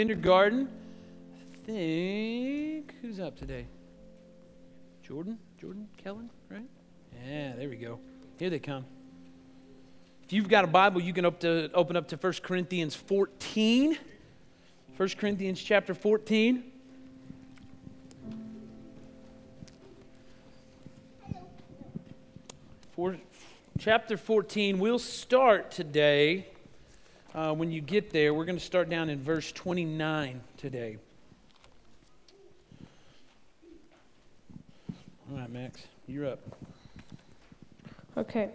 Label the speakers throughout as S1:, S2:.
S1: kindergarten. I think who's up today? Jordan, Jordan, Kellen, right? Yeah, there we go. Here they come. If you've got a Bible, you can up to, open up to 1 Corinthians 14. 1 Corinthians chapter 14. For, chapter 14, we'll start today uh, when you get there, we're going to start down in verse 29 today. All right, Max, you're up.
S2: Okay.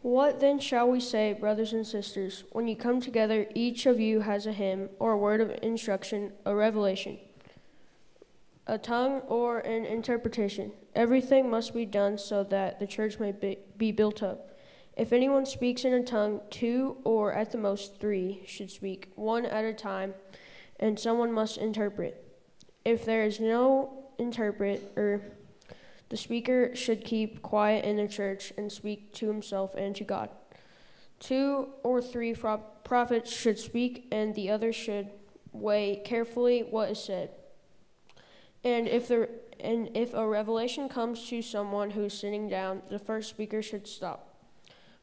S2: What then shall we say, brothers and sisters? When you come together, each of you has a hymn, or a word of instruction, a revelation, a tongue, or an interpretation. Everything must be done so that the church may be, be built up. If anyone speaks in a tongue, two or at the most three should speak, one at a time, and someone must interpret. If there is no interpreter, the speaker should keep quiet in the church and speak to himself and to God. Two or three prophets should speak, and the others should weigh carefully what is said. And if the and if a revelation comes to someone who is sitting down, the first speaker should stop.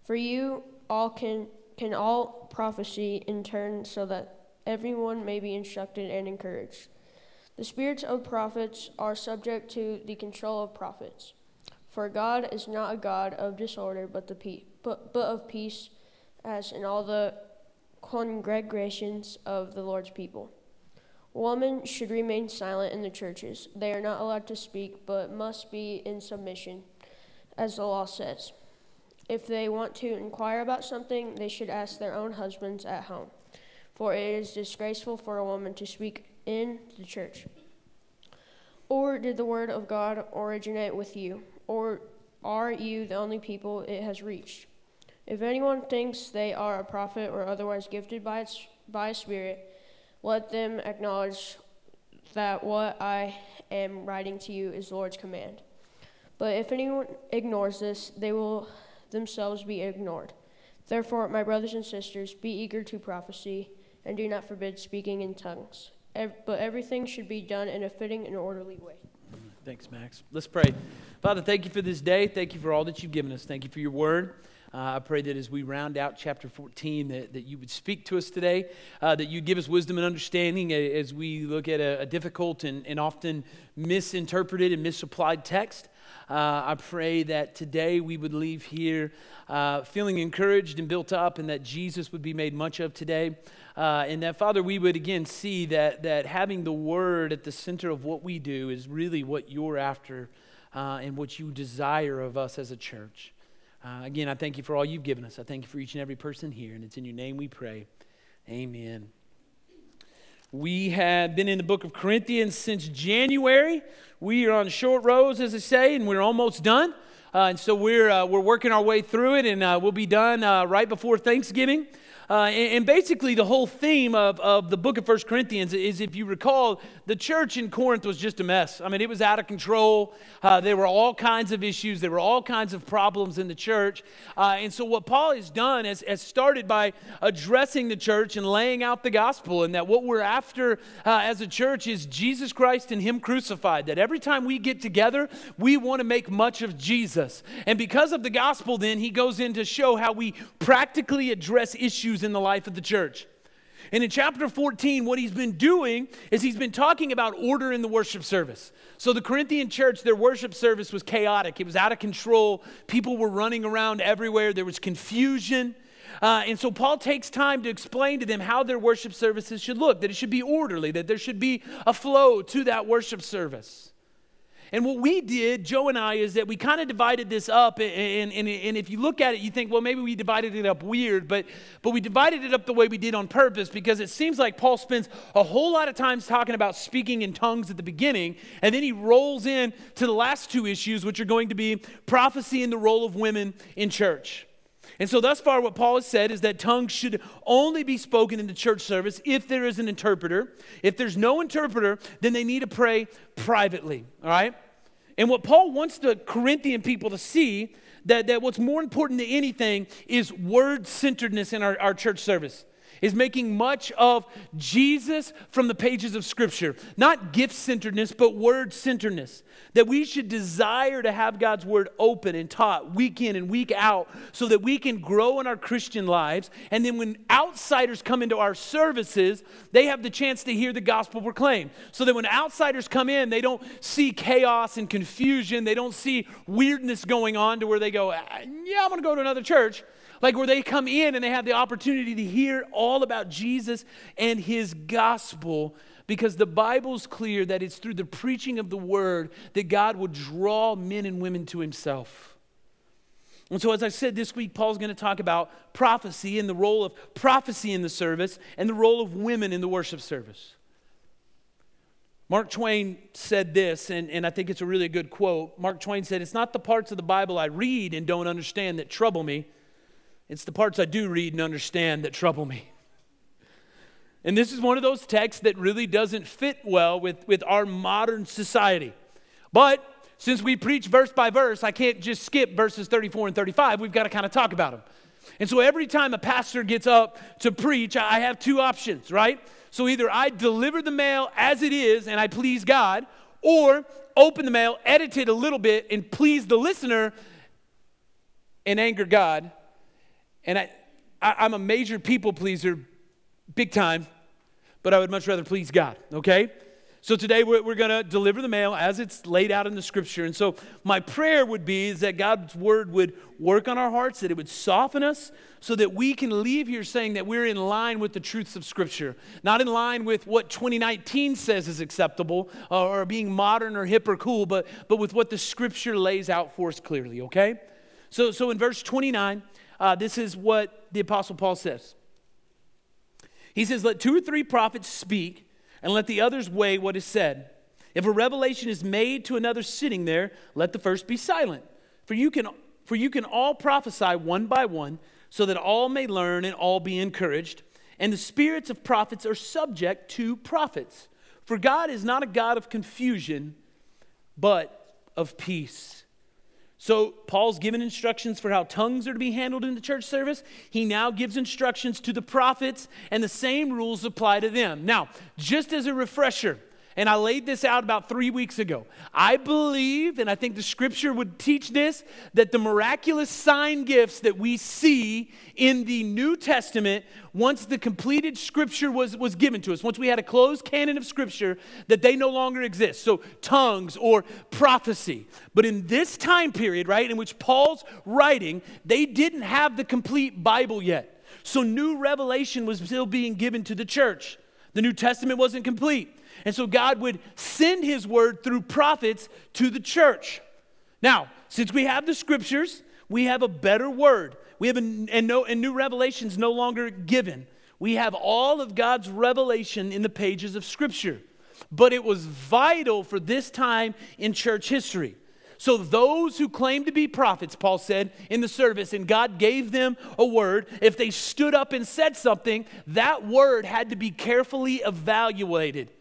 S2: For you all can can all prophecy in turn so that everyone may be instructed and encouraged. The spirits of prophets are subject to the control of prophets. For God is not a God of disorder, but, the pe- but, but of peace, as in all the congregations of the Lord's people. Women should remain silent in the churches. They are not allowed to speak, but must be in submission, as the law says. If they want to inquire about something, they should ask their own husbands at home, for it is disgraceful for a woman to speak in the church. Or did the word of God originate with you? Or are you the only people it has reached? If anyone thinks they are a prophet or otherwise gifted by, its, by spirit, let them acknowledge that what I am writing to you is the Lord's command. But if anyone ignores this, they will themselves be ignored. Therefore, my brothers and sisters, be eager to prophecy, and do not forbid speaking in tongues. but everything should be done in a fitting and orderly way.
S1: Thanks, Max. Let's pray. Father, thank you for this day. Thank you for all that you've given us. Thank you for your word. Uh, I pray that as we round out chapter 14, that, that you would speak to us today, uh, that you give us wisdom and understanding as we look at a, a difficult and, and often misinterpreted and misapplied text. Uh, I pray that today we would leave here uh, feeling encouraged and built up, and that Jesus would be made much of today. Uh, and that, Father, we would again see that, that having the Word at the center of what we do is really what you're after uh, and what you desire of us as a church. Uh, again, I thank you for all you've given us. I thank you for each and every person here, and it's in your name we pray. Amen. We have been in the book of Corinthians since January. We are on short rows, as I say, and we're almost done. Uh, and so we're, uh, we're working our way through it, and uh, we'll be done uh, right before Thanksgiving. Uh, and, and, basically, the whole theme of, of the book of First Corinthians is if you recall, the church in Corinth was just a mess. I mean, it was out of control. Uh, there were all kinds of issues, there were all kinds of problems in the church. Uh, and so, what Paul has done is has started by addressing the church and laying out the gospel, and that what we're after uh, as a church is Jesus Christ and Him crucified. That every time we get together, we want to make much of Jesus. And because of the gospel, then, he goes in to show how we practically address issues issues in the life of the church. And in chapter 14, what he's been doing is he's been talking about order in the worship service. So, the Corinthian church, their worship service was chaotic, it was out of control. People were running around everywhere, there was confusion. Uh, and so, Paul takes time to explain to them how their worship services should look, that it should be orderly, that there should be a flow to that worship service. And what we did, Joe and I, is that we kind of divided this up. And, and, and, if you look at it, you think, well, maybe we divided it up weird, but, but we divided it up the way we did on purpose because it seems like Paul spends a whole lot of times talking about speaking in tongues at the beginning, and then he rolls in to the last two issues, which are going to be prophecy and the role of women in church. And so, thus far, what Paul has said is that tongues should only be spoken in the church service if there is an interpreter. If there's no interpreter, then they need to pray privately, all right? And what Paul wants the Corinthian people to see that, that what's more important than anything is word centeredness in our, our church service. Is making much of Jesus from the pages of Scripture. Not gift centeredness, but word centeredness. That we should desire to have God's word open and taught week in and week out so that we can grow in our Christian lives. And then when outsiders come into our services, they have the chance to hear the gospel proclaimed. So that when outsiders come in, they don't see chaos and confusion, they don't see weirdness going on to where they go, uh, Yeah, I'm going to go to another church. Like where they come in and they have the opportunity to hear all about Jesus and his gospel because the Bible's clear that it's through the preaching of the word that God will draw men and women to himself. And so, as I said this week, Paul's going to talk about prophecy and the role of prophecy in the service and the role of women in the worship service. Mark Twain said this, and, and I think it's a really good quote. Mark Twain said, It's not the parts of the Bible I read and don't understand that trouble me, it's the parts I do read and understand that trouble me. And this is one of those texts that really doesn't fit well with, with our modern society. But since we preach verse by verse, I can't just skip verses 34 and 35. We've got to kind of talk about them. And so every time a pastor gets up to preach, I have two options, right? So either I deliver the mail as it is and I please God, or open the mail, edit it a little bit, and please the listener and anger God and I, I, am a major people pleaser, big time, but I would much rather please God, okay? So today we're, we're going to deliver the mail as it's laid out in the scripture. And so my prayer would be is that God's word would work on our hearts, that it would soften us so that we can leave here saying that we're in line with the truths of scripture, not in line with what 2019 says is acceptable or, or being modern or hip or cool, but, but with what the scripture lays out for us clearly, okay? So, so in verse 29, uh, this is what the Apostle Paul says. He says, Let two or three prophets speak, and let the others weigh what is said. If a revelation is made to another sitting there, let the first be silent. For you can, for you can all prophesy one by one, so that all may learn and all be encouraged. And the spirits of prophets are subject to prophets. For God is not a God of confusion, but of peace. So, Paul's given instructions for how tongues are to be handled in the church service. He now gives instructions to the prophets, and the same rules apply to them. Now, just as a refresher, and I laid this out about three weeks ago. I believe, and I think the scripture would teach this, that the miraculous sign gifts that we see in the New Testament, once the completed scripture was, was given to us, once we had a closed canon of scripture, that they no longer exist. So, tongues or prophecy. But in this time period, right, in which Paul's writing, they didn't have the complete Bible yet. So, new revelation was still being given to the church. The New Testament wasn't complete. And so God would send his word through prophets to the church. Now, since we have the scriptures, we have a better word. We have a, and, no, and new revelations no longer given. We have all of God's revelation in the pages of scripture. But it was vital for this time in church history. So, those who claim to be prophets, Paul said in the service, and God gave them a word, if they stood up and said something, that word had to be carefully evaluated.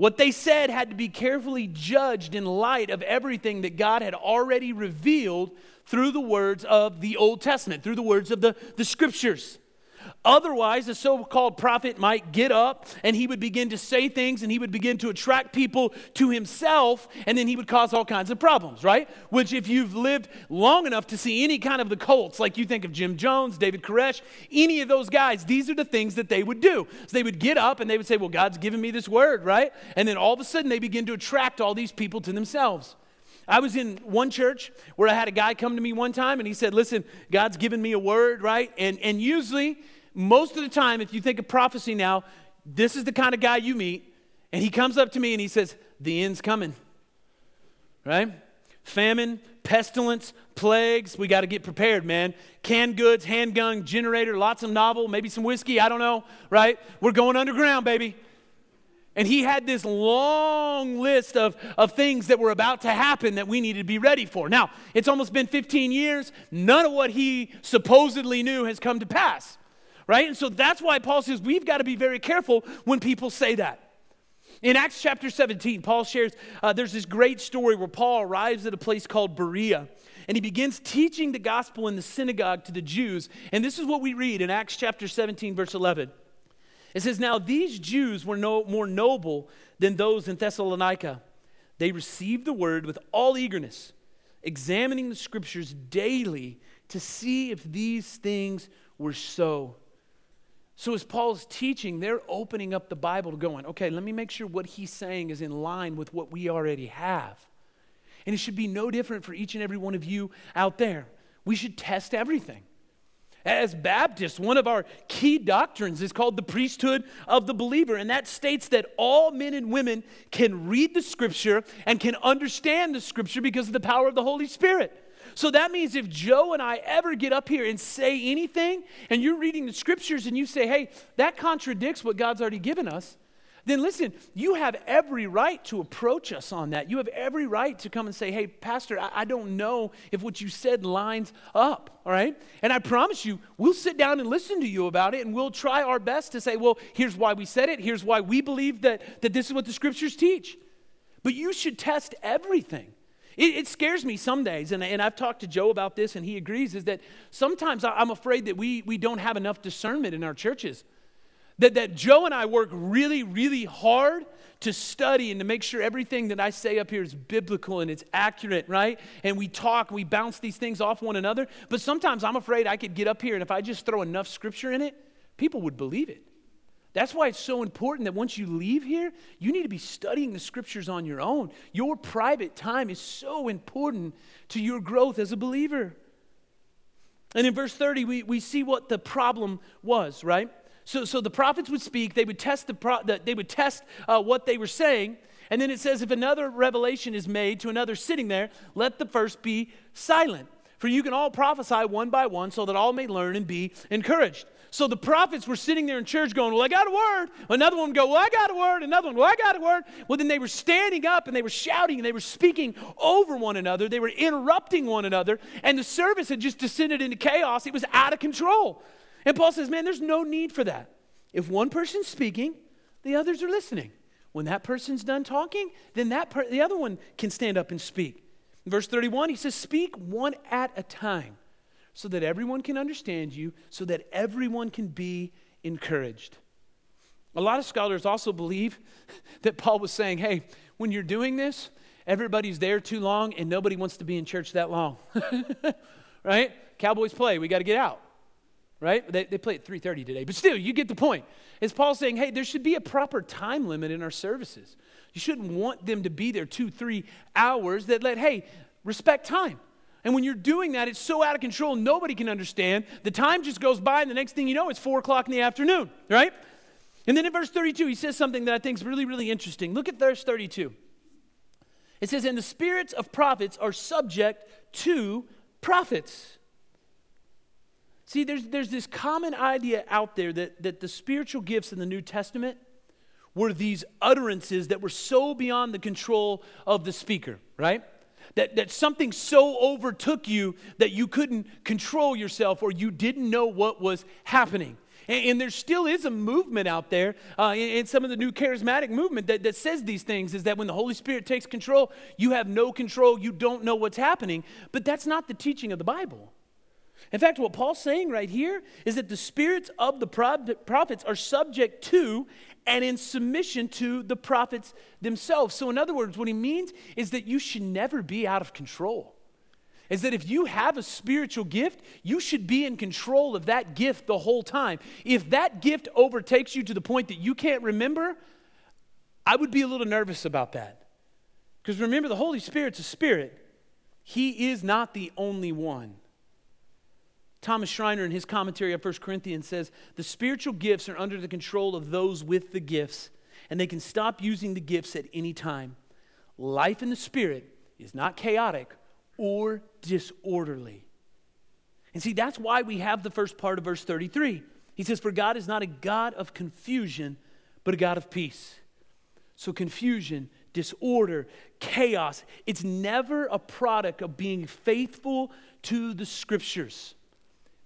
S1: What they said had to be carefully judged in light of everything that God had already revealed through the words of the Old Testament, through the words of the, the scriptures. Otherwise, the so called prophet might get up and he would begin to say things and he would begin to attract people to himself and then he would cause all kinds of problems, right? Which, if you've lived long enough to see any kind of the cults, like you think of Jim Jones, David Koresh, any of those guys, these are the things that they would do. So they would get up and they would say, Well, God's given me this word, right? And then all of a sudden they begin to attract all these people to themselves. I was in one church where I had a guy come to me one time and he said, Listen, God's given me a word, right? And, and usually, most of the time, if you think of prophecy now, this is the kind of guy you meet, and he comes up to me and he says, The end's coming. Right? Famine, pestilence, plagues. We got to get prepared, man. Canned goods, handgun, generator, lots of novel, maybe some whiskey. I don't know, right? We're going underground, baby. And he had this long list of, of things that were about to happen that we needed to be ready for. Now, it's almost been 15 years. None of what he supposedly knew has come to pass right? And so that's why Paul says we've got to be very careful when people say that. In Acts chapter 17, Paul shares uh, there's this great story where Paul arrives at a place called Berea and he begins teaching the gospel in the synagogue to the Jews. And this is what we read in Acts chapter 17, verse 11. It says, Now these Jews were no, more noble than those in Thessalonica. They received the word with all eagerness, examining the scriptures daily to see if these things were so. So, as Paul's teaching, they're opening up the Bible to going, okay, let me make sure what he's saying is in line with what we already have. And it should be no different for each and every one of you out there. We should test everything. As Baptists, one of our key doctrines is called the priesthood of the believer, and that states that all men and women can read the scripture and can understand the scripture because of the power of the Holy Spirit. So that means if Joe and I ever get up here and say anything, and you're reading the scriptures and you say, hey, that contradicts what God's already given us, then listen, you have every right to approach us on that. You have every right to come and say, hey, Pastor, I, I, don't know if what you said lines up, all right? And I promise you, we'll sit down and listen to you about it, and we'll try our best to say, well, here's why we said it, here's why we believe that, that this is what the scriptures teach. But you should test everything. It, it, scares me some days, and, and I've talked to Joe about this, and he agrees, is that sometimes I'm afraid that we, we don't have enough discernment in our churches. That, that Joe and I work really, really hard to study and to make sure everything that I say up here is biblical and it's accurate, right? And we talk, we bounce these things off one another. But sometimes I'm afraid I could get up here and if I just throw enough scripture in it, people would believe it. That's why it's so important that once you leave here, you need to be studying the scriptures on your own. Your private time is so important to your growth as a believer. And in verse 30, we, we see what the problem was, right? So, so the prophets would speak, they would test, the, pro, the they would test uh, what they were saying, and then it says, if another revelation is made to another sitting there, let the first be silent. For you can all prophesy one by one so that all may learn and be encouraged. So the prophets were sitting there in church going, Well, I got a word. Another one would go, Well, I got a word. Another one, Well, I got a word. Well, then they were standing up and they were shouting and they were speaking over one another. They were interrupting one another. And the service had just descended into chaos. It was out of control. And Paul says, Man, there's no need for that. If one person's speaking, the others are listening. When that person's done talking, then that per- the other one can stand up and speak. In verse 31, he says, Speak one at a time so that everyone can understand you, so that everyone can be encouraged. A lot of scholars also believe that Paul was saying, Hey, when you're doing this, everybody's there too long and nobody wants to be in church that long. right? Cowboys play, we got to get out. Right? They, they play at 3.30 today. But still, you get the point. Is Paul saying, hey, there should be a proper time limit in our services. You shouldn't want them to be there two, three hours that let, hey, respect time. And when you're doing that, it's so out of control, nobody can understand. The time just goes by, and the next thing you know, it's four o'clock in the afternoon, right? And then in verse 32, he says something that I think is really, really interesting. Look at verse 32. It says, And the spirits of prophets are subject to prophets. See, there's, there's this common idea out there that, that the spiritual gifts in the New Testament were these utterances that were so beyond the control of the speaker, right? That, that something so overtook you that you couldn't control yourself or you didn't know what was happening. And, and there still is a movement out there uh, in, in, some of the new charismatic movement that, that says these things is that when the Holy Spirit takes control, you have no control, you don't know what's happening. But that's not the teaching of the Bible. In fact, what Paul's saying right here is that the spirits of the prophets are subject to and in submission to the prophets themselves. So, in other words, what he means is that you should never be out of control. Is that if you have a spiritual gift, you should be in control of that gift the whole time. If that gift overtakes you to the point that you can't remember, I would be a little nervous about that. Because remember, the Holy Spirit's a spirit, He is not the only one. Thomas Schreiner, in his commentary on 1 Corinthians, says the spiritual gifts are under the control of those with the gifts, and they can stop using the gifts at any time. Life in the Spirit is not chaotic or disorderly. And see, that's why we have the first part of verse 33. He says, For God is not a God of confusion, but a God of peace. So, confusion, disorder, chaos, it's never a product of being faithful to the scriptures.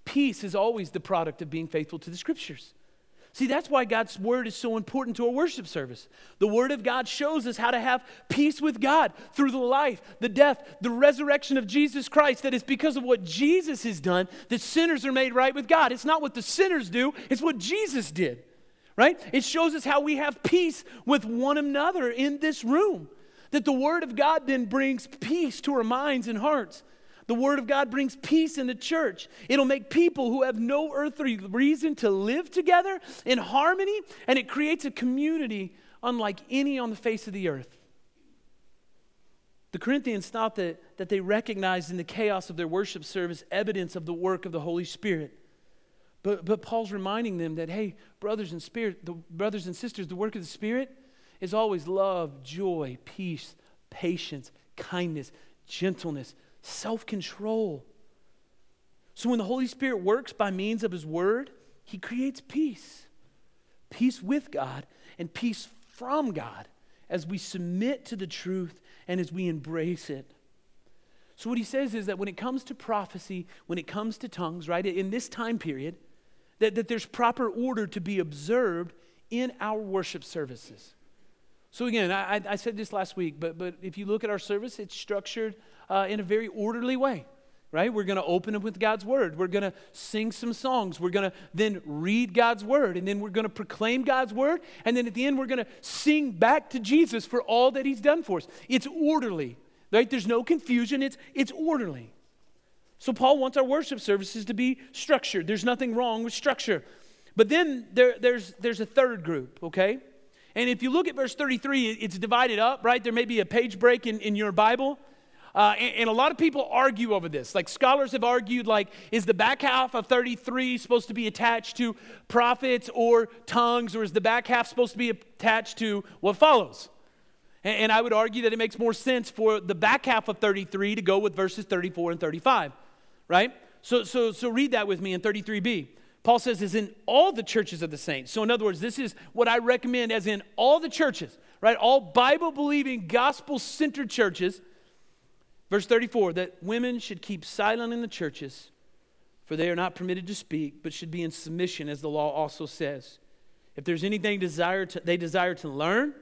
S1: Peace is always the product of being faithful to the scriptures. See, that's why God's word is so important to our worship service. The word of God shows us how to have peace with God through the life, the death, the resurrection of Jesus Christ. That it's because of what Jesus has done that sinners are made right with God. It's not what the sinners do, it's what Jesus did. right? It shows us how we have peace with one another in this room. That the Word of God then brings peace to our minds and hearts. The Word of God brings peace in the church. It'll make people who have no earthly reason to live together in harmony, and it creates a community unlike any on the face of the earth. The Corinthians thought that, that they recognized in the chaos of their worship service evidence of the work of the Holy Spirit. But, but Paul's reminding them that, hey, brothers and spirit, the brothers and sisters, the work of the Spirit is always love, joy, peace, patience, kindness, gentleness, self-control. So when the Holy Spirit works by means of his word, he creates peace. Peace with God and peace from God as we submit to the truth and as we embrace it. So, what he says is that when it comes to prophecy, when it comes to tongues, right, in this time period, that, that there's proper order to be observed in our worship services. So, again, I, I said this last week, but, but if you look at our service, it's structured uh, in a very orderly way right? We're going to open it with God's word. We're going to sing some songs. We're going to then read God's word. And then we're going to proclaim God's word. And then at the end, we're going to sing back to Jesus for all that he's done for us. It's orderly, right? There's no confusion. It's, it's orderly. So Paul wants our worship services to be structured. There's nothing wrong with structure. But then there, there's, there's a third group, okay? And if you look at verse 33, it's divided up, right? There may be a page break in, in your Bible. Uh, and, and, a lot of people argue over this. Like scholars have argued, like, is the back half of 33 supposed to be attached to prophets or tongues, or is the back half supposed to be attached to what follows? And, and I would argue that it makes more sense for the back half of 33 to go with verses 34 and 35, right? So, so, so read that with me in 33b. Paul says, is in all the churches of the saints. So, in other words, this is what I recommend as in all the churches, right? All Bible believing, gospel centered churches Verse 34 that women should keep silent in the churches, for they are not permitted to speak, but should be in submission, as the law also says. If there's anything desire to, they desire to learn,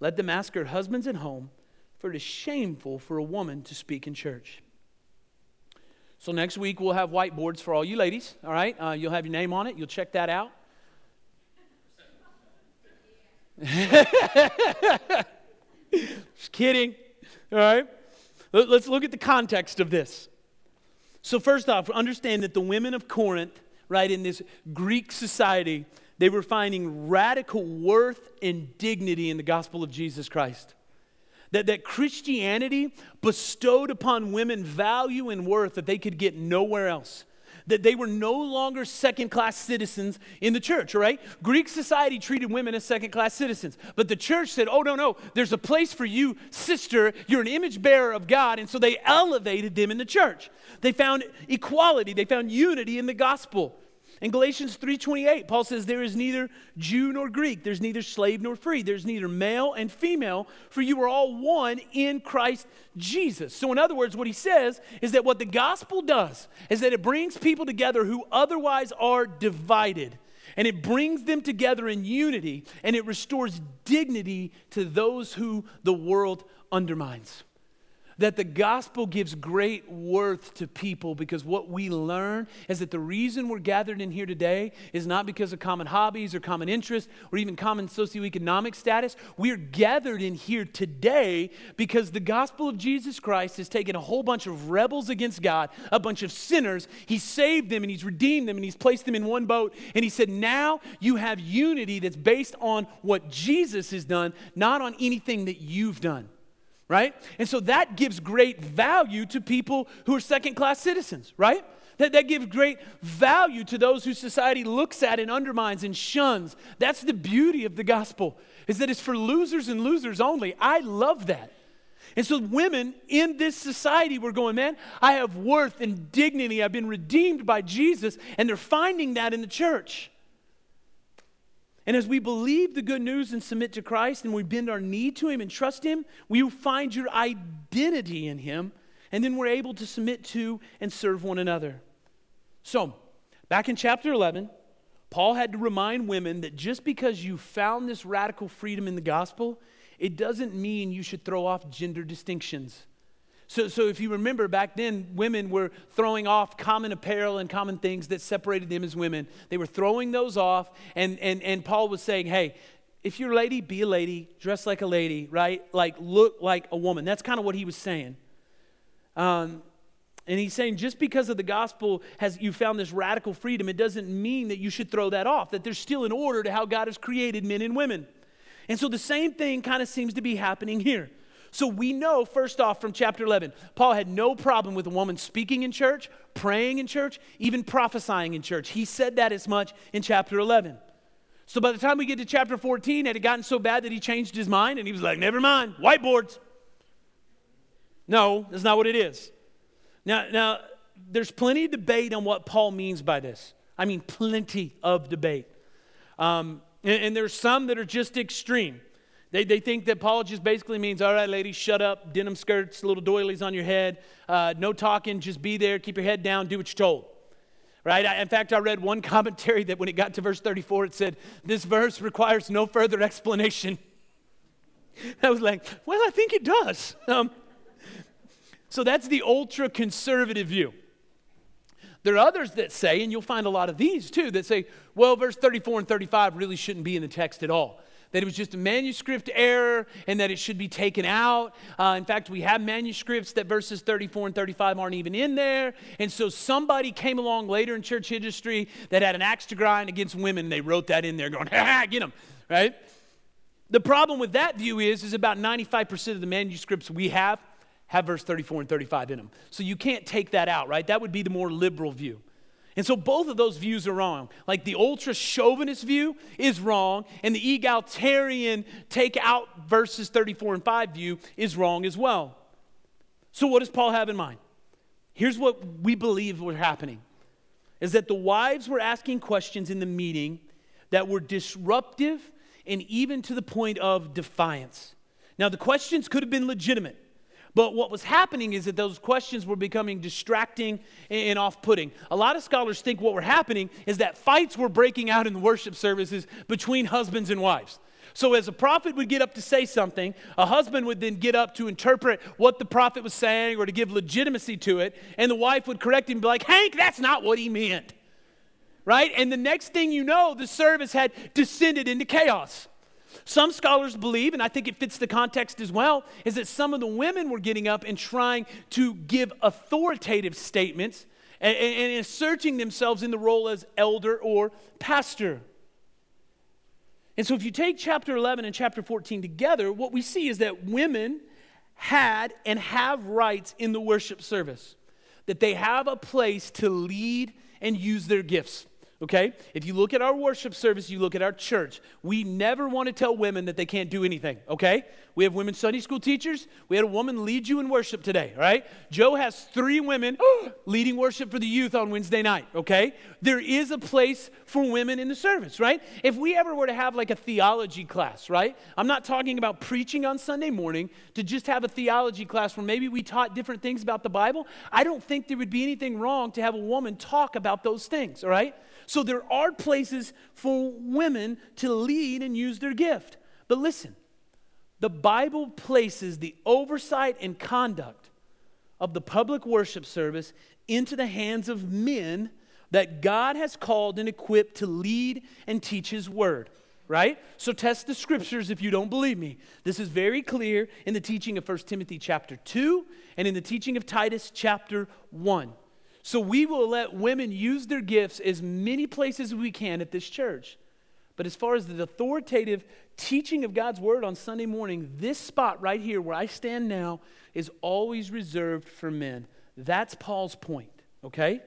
S1: let them ask their husbands at home, for it is shameful for a woman to speak in church. So next week we'll have whiteboards for all you ladies. All right, uh, you'll have your name on it. You'll check that out. Just kidding. All right. Let's look at the context of this. So, first off, understand that the women of Corinth, right, in this Greek society, they were finding radical worth and dignity in the gospel of Jesus Christ. That, that Christianity bestowed upon women value and worth that they could get nowhere else that they were no longer second class citizens in the church, right? Greek society treated women as second class citizens. But the church said, oh, no, no, there's a place for you, sister. You're an image bearer of God. And so they elevated them in the church. They found equality, they found unity in the gospel. In Galatians 3:28, Paul says there is neither Jew nor Greek, there's neither slave nor free, there's neither male and female, for you are all one in Christ Jesus. So in other words, what he says is that what the gospel does is that it brings people together who otherwise are divided. And it brings them together in unity and it restores dignity to those who the world undermines that the gospel gives great worth to people because what we learn is that the reason we're gathered in here today is not because of common hobbies or common interests or even common socioeconomic status. We're gathered in here today because the gospel of Jesus Christ has taken a whole bunch of rebels against God, a bunch of sinners. He saved them and He's redeemed them and He's placed them in one boat. And He said, Now you have unity that's based on what Jesus has done, not on anything that you've done right? And so that gives great value to people who are second class citizens, right? That, that gives great value to those who society looks at and undermines and shuns. That's the beauty of the gospel, is that it's for losers and losers only. I love that. And so women in this society were going, man, I have worth and dignity. I've been redeemed by Jesus, and they're finding that in the church. And as we believe the good news and submit to Christ and we bend our knee to Him and trust Him, we find your identity in Him. And then we're able to submit to and serve one another. So, back in chapter 11, Paul had to remind women that just because you found this radical freedom in the gospel, it doesn't mean you should throw off gender distinctions. So, so if you remember back then, women were throwing off common apparel and common things that separated them as women. They were throwing those off, and, and, and Paul was saying, hey, if you're a lady, be a lady, dress like a lady, right? Like look like a woman. That's kind of what he was saying. Um, and he's saying just because of the gospel has you found this radical freedom, it doesn't mean that you should throw that off, that there's still an order to how God has created men and women. And so the same thing kind of seems to be happening here. So we know, first off, from chapter 11, Paul had no problem with a woman speaking in church, praying in church, even prophesying in church. He said that as much in chapter 11. So by the time we get to chapter 14, it had gotten so bad that he changed his mind and he was like, never mind, whiteboards. No, that's not what it is. Now, now there's plenty of debate on what Paul means by this. I mean, plenty of debate. Um, and, and there's some that are just extreme. They, they think that Paul just basically means, all right, ladies, shut up, denim skirts, little doilies on your head, uh, no talking, just be there, keep your head down, do what you're told. Right? I, in fact, I read one commentary that when it got to verse 34, it said, This verse requires no further explanation. I was like, Well, I think it does. Um, so that's the ultra conservative view. There are others that say, and you'll find a lot of these too, that say, well, verse 34 and 35 really shouldn't be in the text at all that it was just a manuscript error and that it should be taken out. Uh, in fact, we have manuscripts that verses 34 and 35 aren't even in there. And so somebody came along later in church history that had an axe to grind against women. they wrote that in there going, ha ha, get them, right? The problem with that view is, is about 95% of the manuscripts we have have verse 34 and 35 in them. So you can't take that out, right? That would be the more liberal view. And so both of those views are wrong. Like the ultra chauvinist view is wrong, and the egalitarian take out verses 34 and 5 view is wrong as well. So what does Paul have in mind? Here's what we believe was happening is that the wives were asking questions in the meeting that were disruptive and even to the point of defiance. Now the questions could have been legitimate. But what was happening is that those questions were becoming distracting and off putting. A lot of scholars think what were happening is that fights were breaking out in the worship services between husbands and wives. So, as a prophet would get up to say something, a husband would then get up to interpret what the prophet was saying or to give legitimacy to it, and the wife would correct him and be like, Hank, that's not what he meant. Right? And the next thing you know, the service had descended into chaos. Some scholars believe, and I think it fits the context as well, is that some of the women were getting up and trying to give authoritative statements and, and, inserting themselves in the role as elder or pastor. And so, if you take chapter 11 and chapter 14 together, what we see is that women had and have rights in the worship service, that they have a place to lead and use their gifts okay? If you look at our worship service, you look at our church, we never want to tell women that they can't do anything, okay? We have women Sunday school teachers. We had a woman lead you in worship today, right? Joe has three women leading worship for the youth on Wednesday night, okay? There is a place for women in the service, right? If we ever were to have like a theology class, right? I'm not talking about preaching on Sunday morning to just have a theology class where maybe we taught different things about the Bible. I don't think there would be anything wrong to have a woman talk about those things, all right? So there are places for women to lead and use their gift. But listen, the Bible places the oversight and conduct of the public worship service into the hands of men that God has called and equipped to lead and teach His word. Right? So test the scriptures if you don't believe me. This is very clear in the teaching of 1 Timothy chapter 2 and in the teaching of Titus chapter 1. So we will let women use their gifts as many places as we can at this church. But as far as the authoritative teaching of God's word on Sunday morning, this spot right here where I stand now is always reserved for men. That's Paul's point, okay?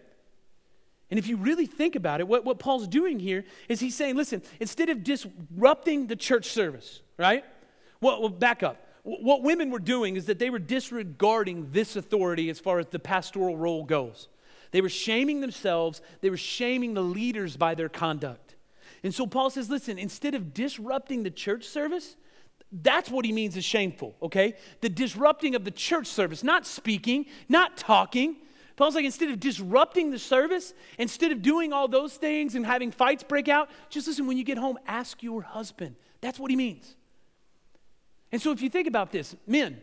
S1: And if you really think about it, what, what Paul's doing here is he's saying, listen, instead of disrupting the church service, right? Well, well back up. What women were doing is that they were disregarding this authority as far as the pastoral role goes. They were shaming themselves, they were shaming the leaders by their conduct. And so Paul says, listen, instead of disrupting the church service, that's what he means is shameful, okay? The disrupting of the church service, not speaking, not talking. Paul's like, instead of disrupting the service, instead of doing all those things and having fights break out, just listen, when you get home, ask your husband. That's what he means. And so if you think about this, men,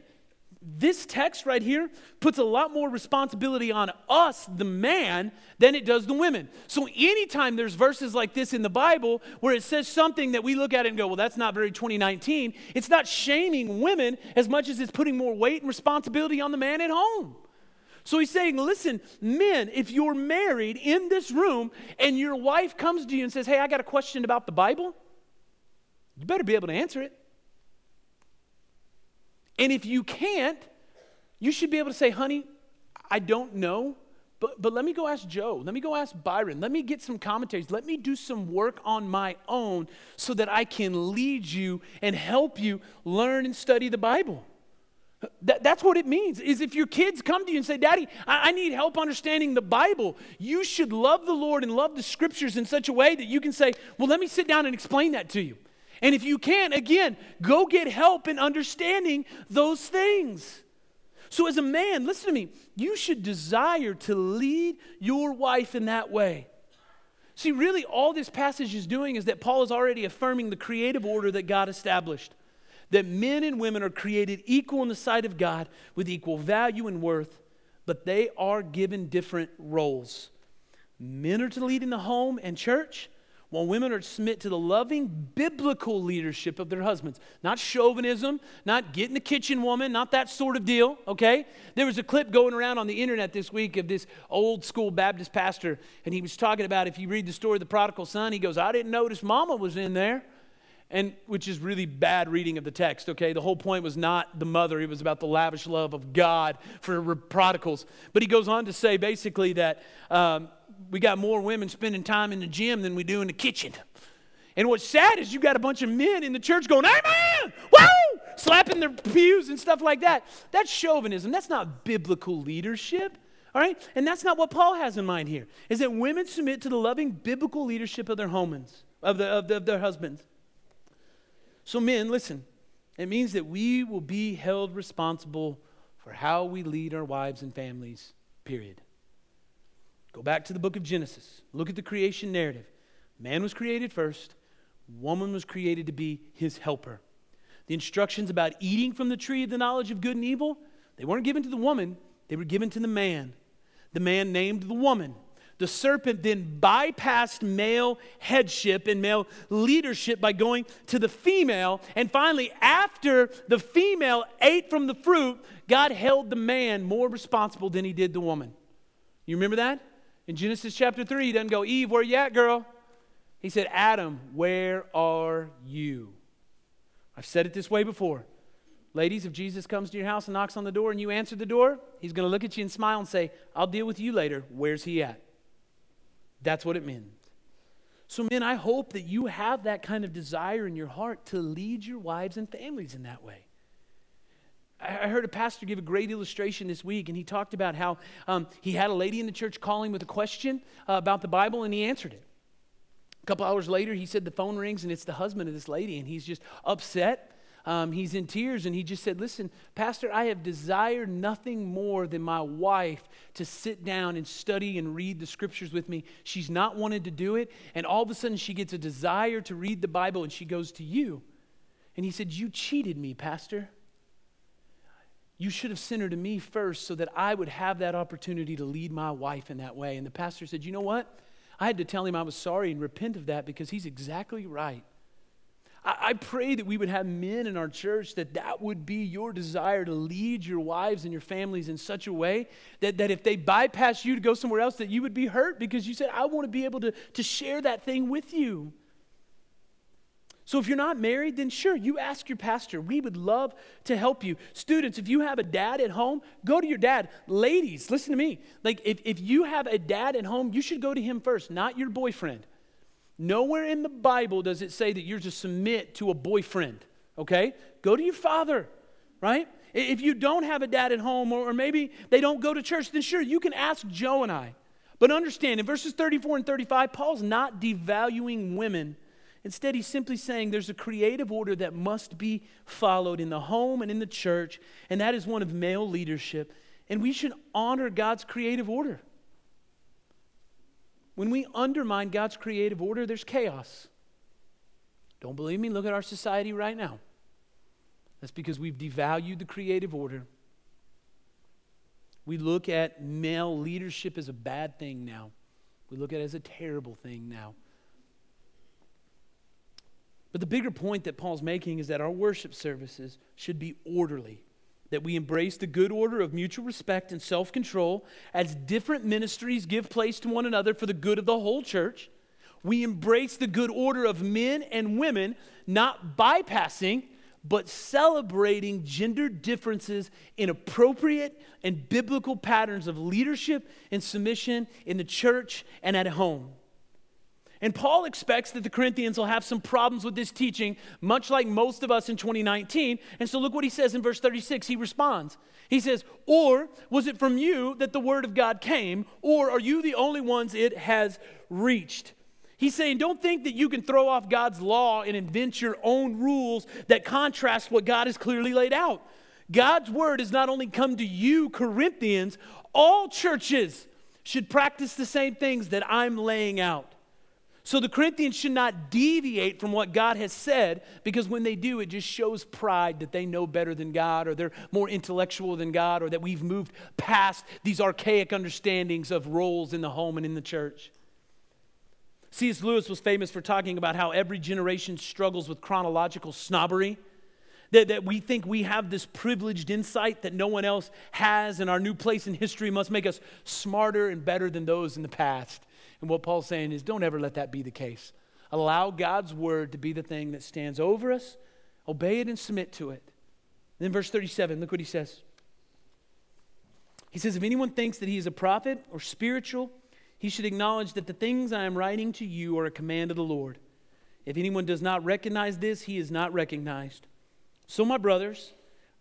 S1: this text right here puts a lot more responsibility on us, the man, than it does the women. So, anytime there's verses like this in the Bible where it says something that we look at it and go, well, that's not very 2019, it's not shaming women as much as it's putting more weight and responsibility on the man at home. So he's saying, listen, men, if you're married in this room and your wife comes to you and says, hey, I got a question about the Bible, you better be able to answer it. And if you can't, you should be able to say, honey, I don't know, but, but let me go ask Joe. Let me go ask Byron. Let me get some commentaries. Let me do some work on my own so that I can lead you and help you learn and study the Bible. That, that's what it means is if your kids come to you and say daddy I, I, need help understanding the bible you should love the lord and love the scriptures in such a way that you can say well let me sit down and explain that to you and if you can't, again, go get help in understanding those things. So, as a man, listen to me, you should desire to lead your wife in that way. See, really, all this passage is doing is that Paul is already affirming the creative order that God established that men and women are created equal in the sight of God with equal value and worth, but they are given different roles. Men are to lead in the home and church, while women are submit to the loving biblical leadership of their husbands. Not chauvinism, not getting the kitchen woman, not that sort of deal, okay? There was a clip going around on the internet this week of this old school Baptist pastor, and he was talking about if you read the story of the prodigal son, he goes, I didn't notice mama was in there. And which is really bad reading of the text, okay? The whole point was not the mother, it was about the lavish love of God for prodigals. But he goes on to say basically that um, we got more women spending time in the gym than we do in the kitchen. And what's sad is you got a bunch of men in the church going, Amen! Woo! Slapping their pews and stuff like that. That's chauvinism. That's not biblical leadership. All right? And that's not what Paul has in mind here. Is that women submit to the loving biblical leadership of their homes, of, the, of, the, of their husbands. So, men, listen. It means that we will be held responsible for how we lead our wives and families, period. Go back to the book of Genesis. Look at the creation narrative. Man was created first, woman was created to be his helper. The instructions about eating from the tree of the knowledge of good and evil, they weren't given to the woman, they were given to the man. The man named the woman. The serpent then bypassed male headship and male leadership by going to the female. And finally, after the female ate from the fruit, God held the man more responsible than he did the woman. You remember that? In Genesis chapter 3, he doesn't go, Eve, where are you at, girl? He said, Adam, where are you? I've said it this way before. Ladies, if Jesus comes to your house and knocks on the door and you answer the door, he's going to look at you and smile and say, I'll deal with you later. Where's he at? That's what it means. So, men, I hope that you have that kind of desire in your heart to lead your wives and families in that way. I heard a pastor give a great illustration this week, and he talked about how um, he had a lady in the church calling with a question uh, about the Bible, and he answered it. A couple hours later, he said the phone rings, and it's the husband of this lady, and he's just upset. Um, he's in tears, and he just said, Listen, Pastor, I have desired nothing more than my wife to sit down and study and read the scriptures with me. She's not wanted to do it, and all of a sudden she gets a desire to read the Bible, and she goes to you. And he said, You cheated me, Pastor. You should have sent her to me first so that I would have that opportunity to lead my wife in that way. And the pastor said, You know what? I had to tell him I was sorry and repent of that because he's exactly right. I, pray that we would have men in our church that that would be your desire to lead your wives and your families in such a way that, that if they bypass you to go somewhere else, that you would be hurt because you said, I want to be able to, to share that thing with you. So if you're not married, then sure, you ask your pastor. We would love to help you. Students, if you have a dad at home, go to your dad. Ladies, listen to me. Like, if, if you have a dad at home, you should go to him first, not your boyfriend. Nowhere in the Bible does it say that you're to submit to a boyfriend, okay? Go to your father, right? If you don't have a dad at home, or, maybe they don't go to church, then sure, you can ask Joe and I. But understand, in verses 34 and 35, Paul's not devaluing women Instead, he's simply saying there's a creative order that must be followed in the home and in the church, and that is one of male leadership. And we should honor God's creative order. When we undermine God's creative order, there's chaos. Don't believe me? Look at our society right now. That's because we've devalued the creative order We look at male leadership as a bad thing now. We look at it as a terrible thing now. But the bigger point that Paul's making is that our worship services should be orderly, that we embrace the good order of mutual respect and self control as different ministries give place to one another for the good of the whole church. We embrace the good order of men and women, not bypassing, but celebrating gender differences in appropriate and biblical patterns of leadership and submission in the church and at home. And Paul expects that the Corinthians will have some problems with this teaching, much like most of us in 2019. And so look what he says in verse 36. He responds. He says, Or was it from you that the word of God came, or are you the only ones it has reached? He's saying, don't think that you can throw off God's law and invent your own rules that contrast what God has clearly laid out. God's word has not only come to you, Corinthians, all churches should practice the same things that I'm laying out. So the Corinthians should not deviate from what God has said because when they do, it just shows pride that they know better than God or they're more intellectual than God or that we've moved past these archaic understandings of roles in the home and in the church. C.S. Lewis was famous for talking about how every generation struggles with chronological snobbery. That, that we think we have this privileged insight that no one else has, and our new place in history must make us smarter and better than those in the past. And what Paul's saying is don't ever let that be the case. Allow God's word to be the thing that stands over us, obey it and submit to it. Then, verse 37, look what he says. He says, If anyone thinks that he is a prophet or spiritual, he should acknowledge that the things I am writing to you are a command of the Lord. If anyone does not recognize this, he is not recognized. So, my brothers,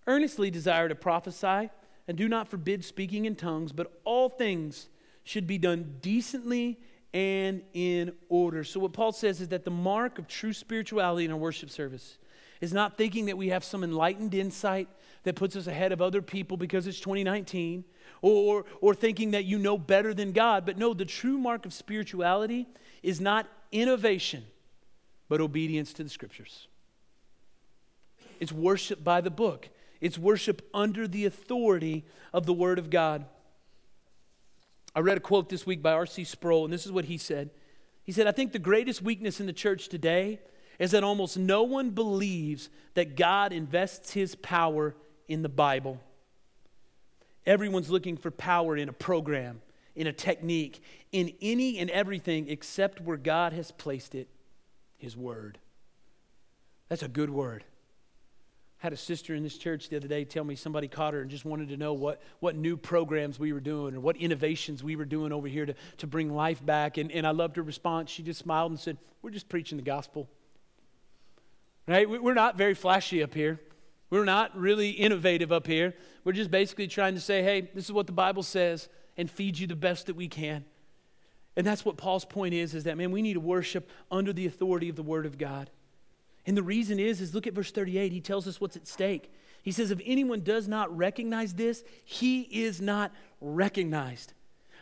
S1: earnestly desire to prophesy and do not forbid speaking in tongues, but all things should be done decently and in order. So, what Paul says is that the mark of true spirituality in our worship service is not thinking that we have some enlightened insight that puts us ahead of other people because it's 2019, or, or thinking that you know better than God. But no, the true mark of spirituality is not innovation, but obedience to the scriptures. It's worship by the book, it's worship under the authority of the Word of God. I read a quote this week by R.C. Sproul, and this is what he said. He said, I think the greatest weakness in the church today is that almost no one believes that God invests his power in the Bible. Everyone's looking for power in a program, in a technique, in any and everything except where God has placed it, his word. That's a good word had a sister in this church the other day tell me somebody caught her and just wanted to know what, what new programs we were doing or what innovations we were doing over here to, to bring life back. And, and I loved her response. She just smiled and said, We're just preaching the gospel. Right? We're not very flashy up here. We're not really innovative up here. We're just basically trying to say, hey, this is what the Bible says and feed you the best that we can. And that's what Paul's point is, is that, man, we need to worship under the authority of the Word of God. And the reason is, is look at verse 38. He tells us what's at stake. He says, if anyone does not recognize this, he is not recognized.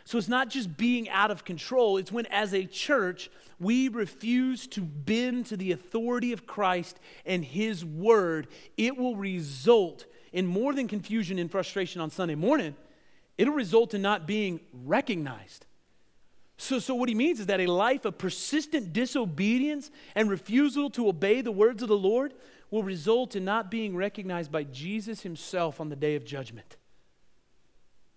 S1: So it's not just being out of control, it's when, as a church, we refuse to bend to the authority of Christ and His Word, it will result in more than confusion and frustration on Sunday morning. It'll result in not being recognized. So, so, what he means is that a life of persistent disobedience and refusal to obey the words of the Lord will result in not being recognized by Jesus himself on the day of judgment.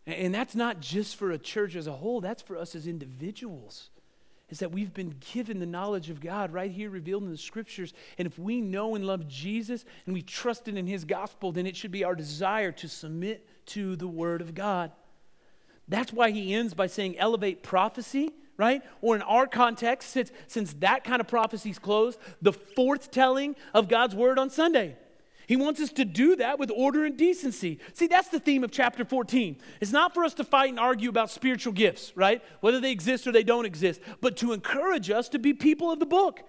S1: And that's not just for a church as a whole, that's for us as individuals. Is that we've been given the knowledge of God right here revealed in the scriptures. And if we know and love Jesus and we trusted in his gospel, then it should be our desire to submit to the word of God. That's why he ends by saying, elevate prophecy, right? Or in our context, since, since that kind of prophecy is closed, the forth telling of God's word on Sunday. He wants us to do that with order and decency. See, that's the theme of chapter 14. It's not for us to fight and argue about spiritual gifts, right? Whether they exist or they don't exist, but to encourage us to be people of the book,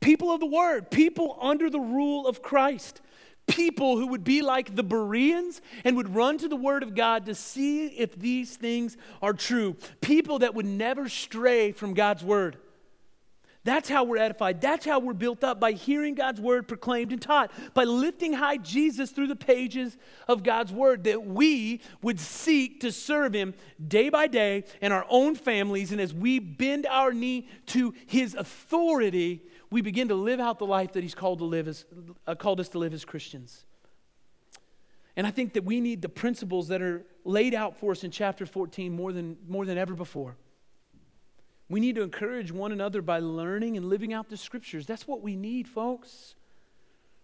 S1: people of the word, people under the rule of Christ people who would be like the Bereans and would run to the Word of God to see if these things are true. People that would never stray from God's Word. That's how we're edified. That's how we're built up by hearing God's word proclaimed and taught, by lifting high Jesus through the pages of God's word, that we would seek to serve him day by day in our own families. And as we bend our knee to his authority, we begin to live out the life that he's called, to live as, uh, called us to live as Christians. And I think that we need the principles that are laid out for us in chapter 14 more than, more than ever before. We need to encourage one another by learning and living out the scriptures. That's what we need, folks.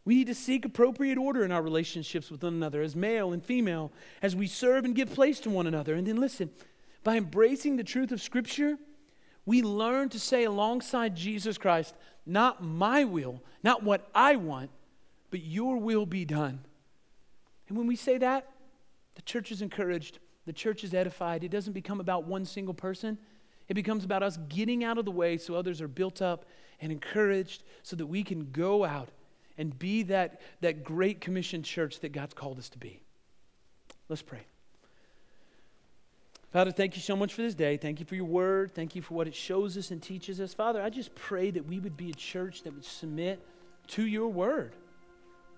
S1: We need to seek appropriate order in our relationships with one another as male and female, as we serve and give place to one another. And then listen, by embracing the truth of Scripture, we learn to say alongside Jesus Christ, not my will, not what I want, but your will be done. And when we say that, the church is encouraged, the church is edified. It doesn't become about one single person. It becomes about us getting out of the way so others are built up and encouraged so that we can go out and be that, that great commission church that God's called us to be. Let's pray. Father, thank you so much for this day. Thank you for your word. Thank you for what it shows us and teaches us. Father, I just pray that we would be a church that would submit to your word,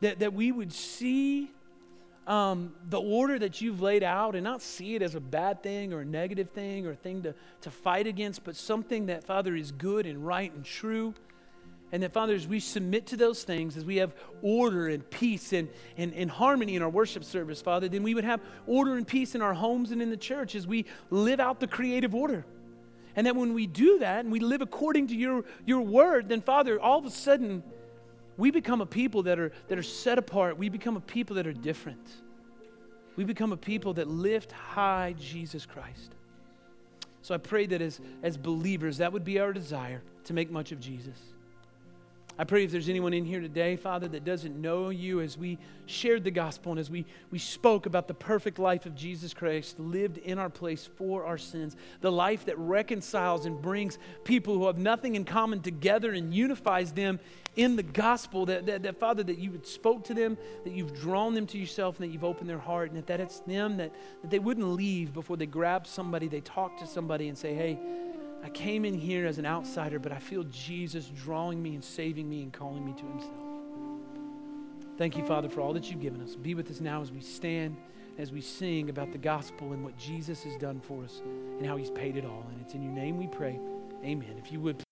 S1: that, that we would see um, the order that you've laid out and not see it as a bad thing or a negative thing or a thing to, to fight against, but something that, Father, is good and right and true. And that, Father, as we submit to those things, as we have order and peace and, and, and harmony in our worship service, Father, then we would have order and peace in our homes and in the church as we live out the creative order. And that when we do that and we live according to your, your word, then, Father, all of a sudden, we become a people that are, that are set apart. We become a people that are different. We become a people that lift high Jesus Christ. So I pray that as, as believers, that would be our desire to make much of Jesus. I pray if there's anyone in here today, Father, that doesn't know you as we shared the gospel and as we, we spoke about the perfect life of Jesus Christ lived in our place for our sins, the life that reconciles and brings people who have nothing in common together and unifies them in the gospel, that, that, that Father, that you spoke to them, that you've drawn them to yourself, and that you've opened their heart, and that, that it's them, that, that they wouldn't leave before they grab somebody, they talk to somebody and say, hey, I came in here as an outsider, but I feel Jesus drawing me and saving me and calling me to himself. Thank you, Father, for all that you've given us. Be with us now as we stand, as we sing about the gospel and what Jesus has done for us and how he's paid it all. And it's in your name we pray. Amen. If you would.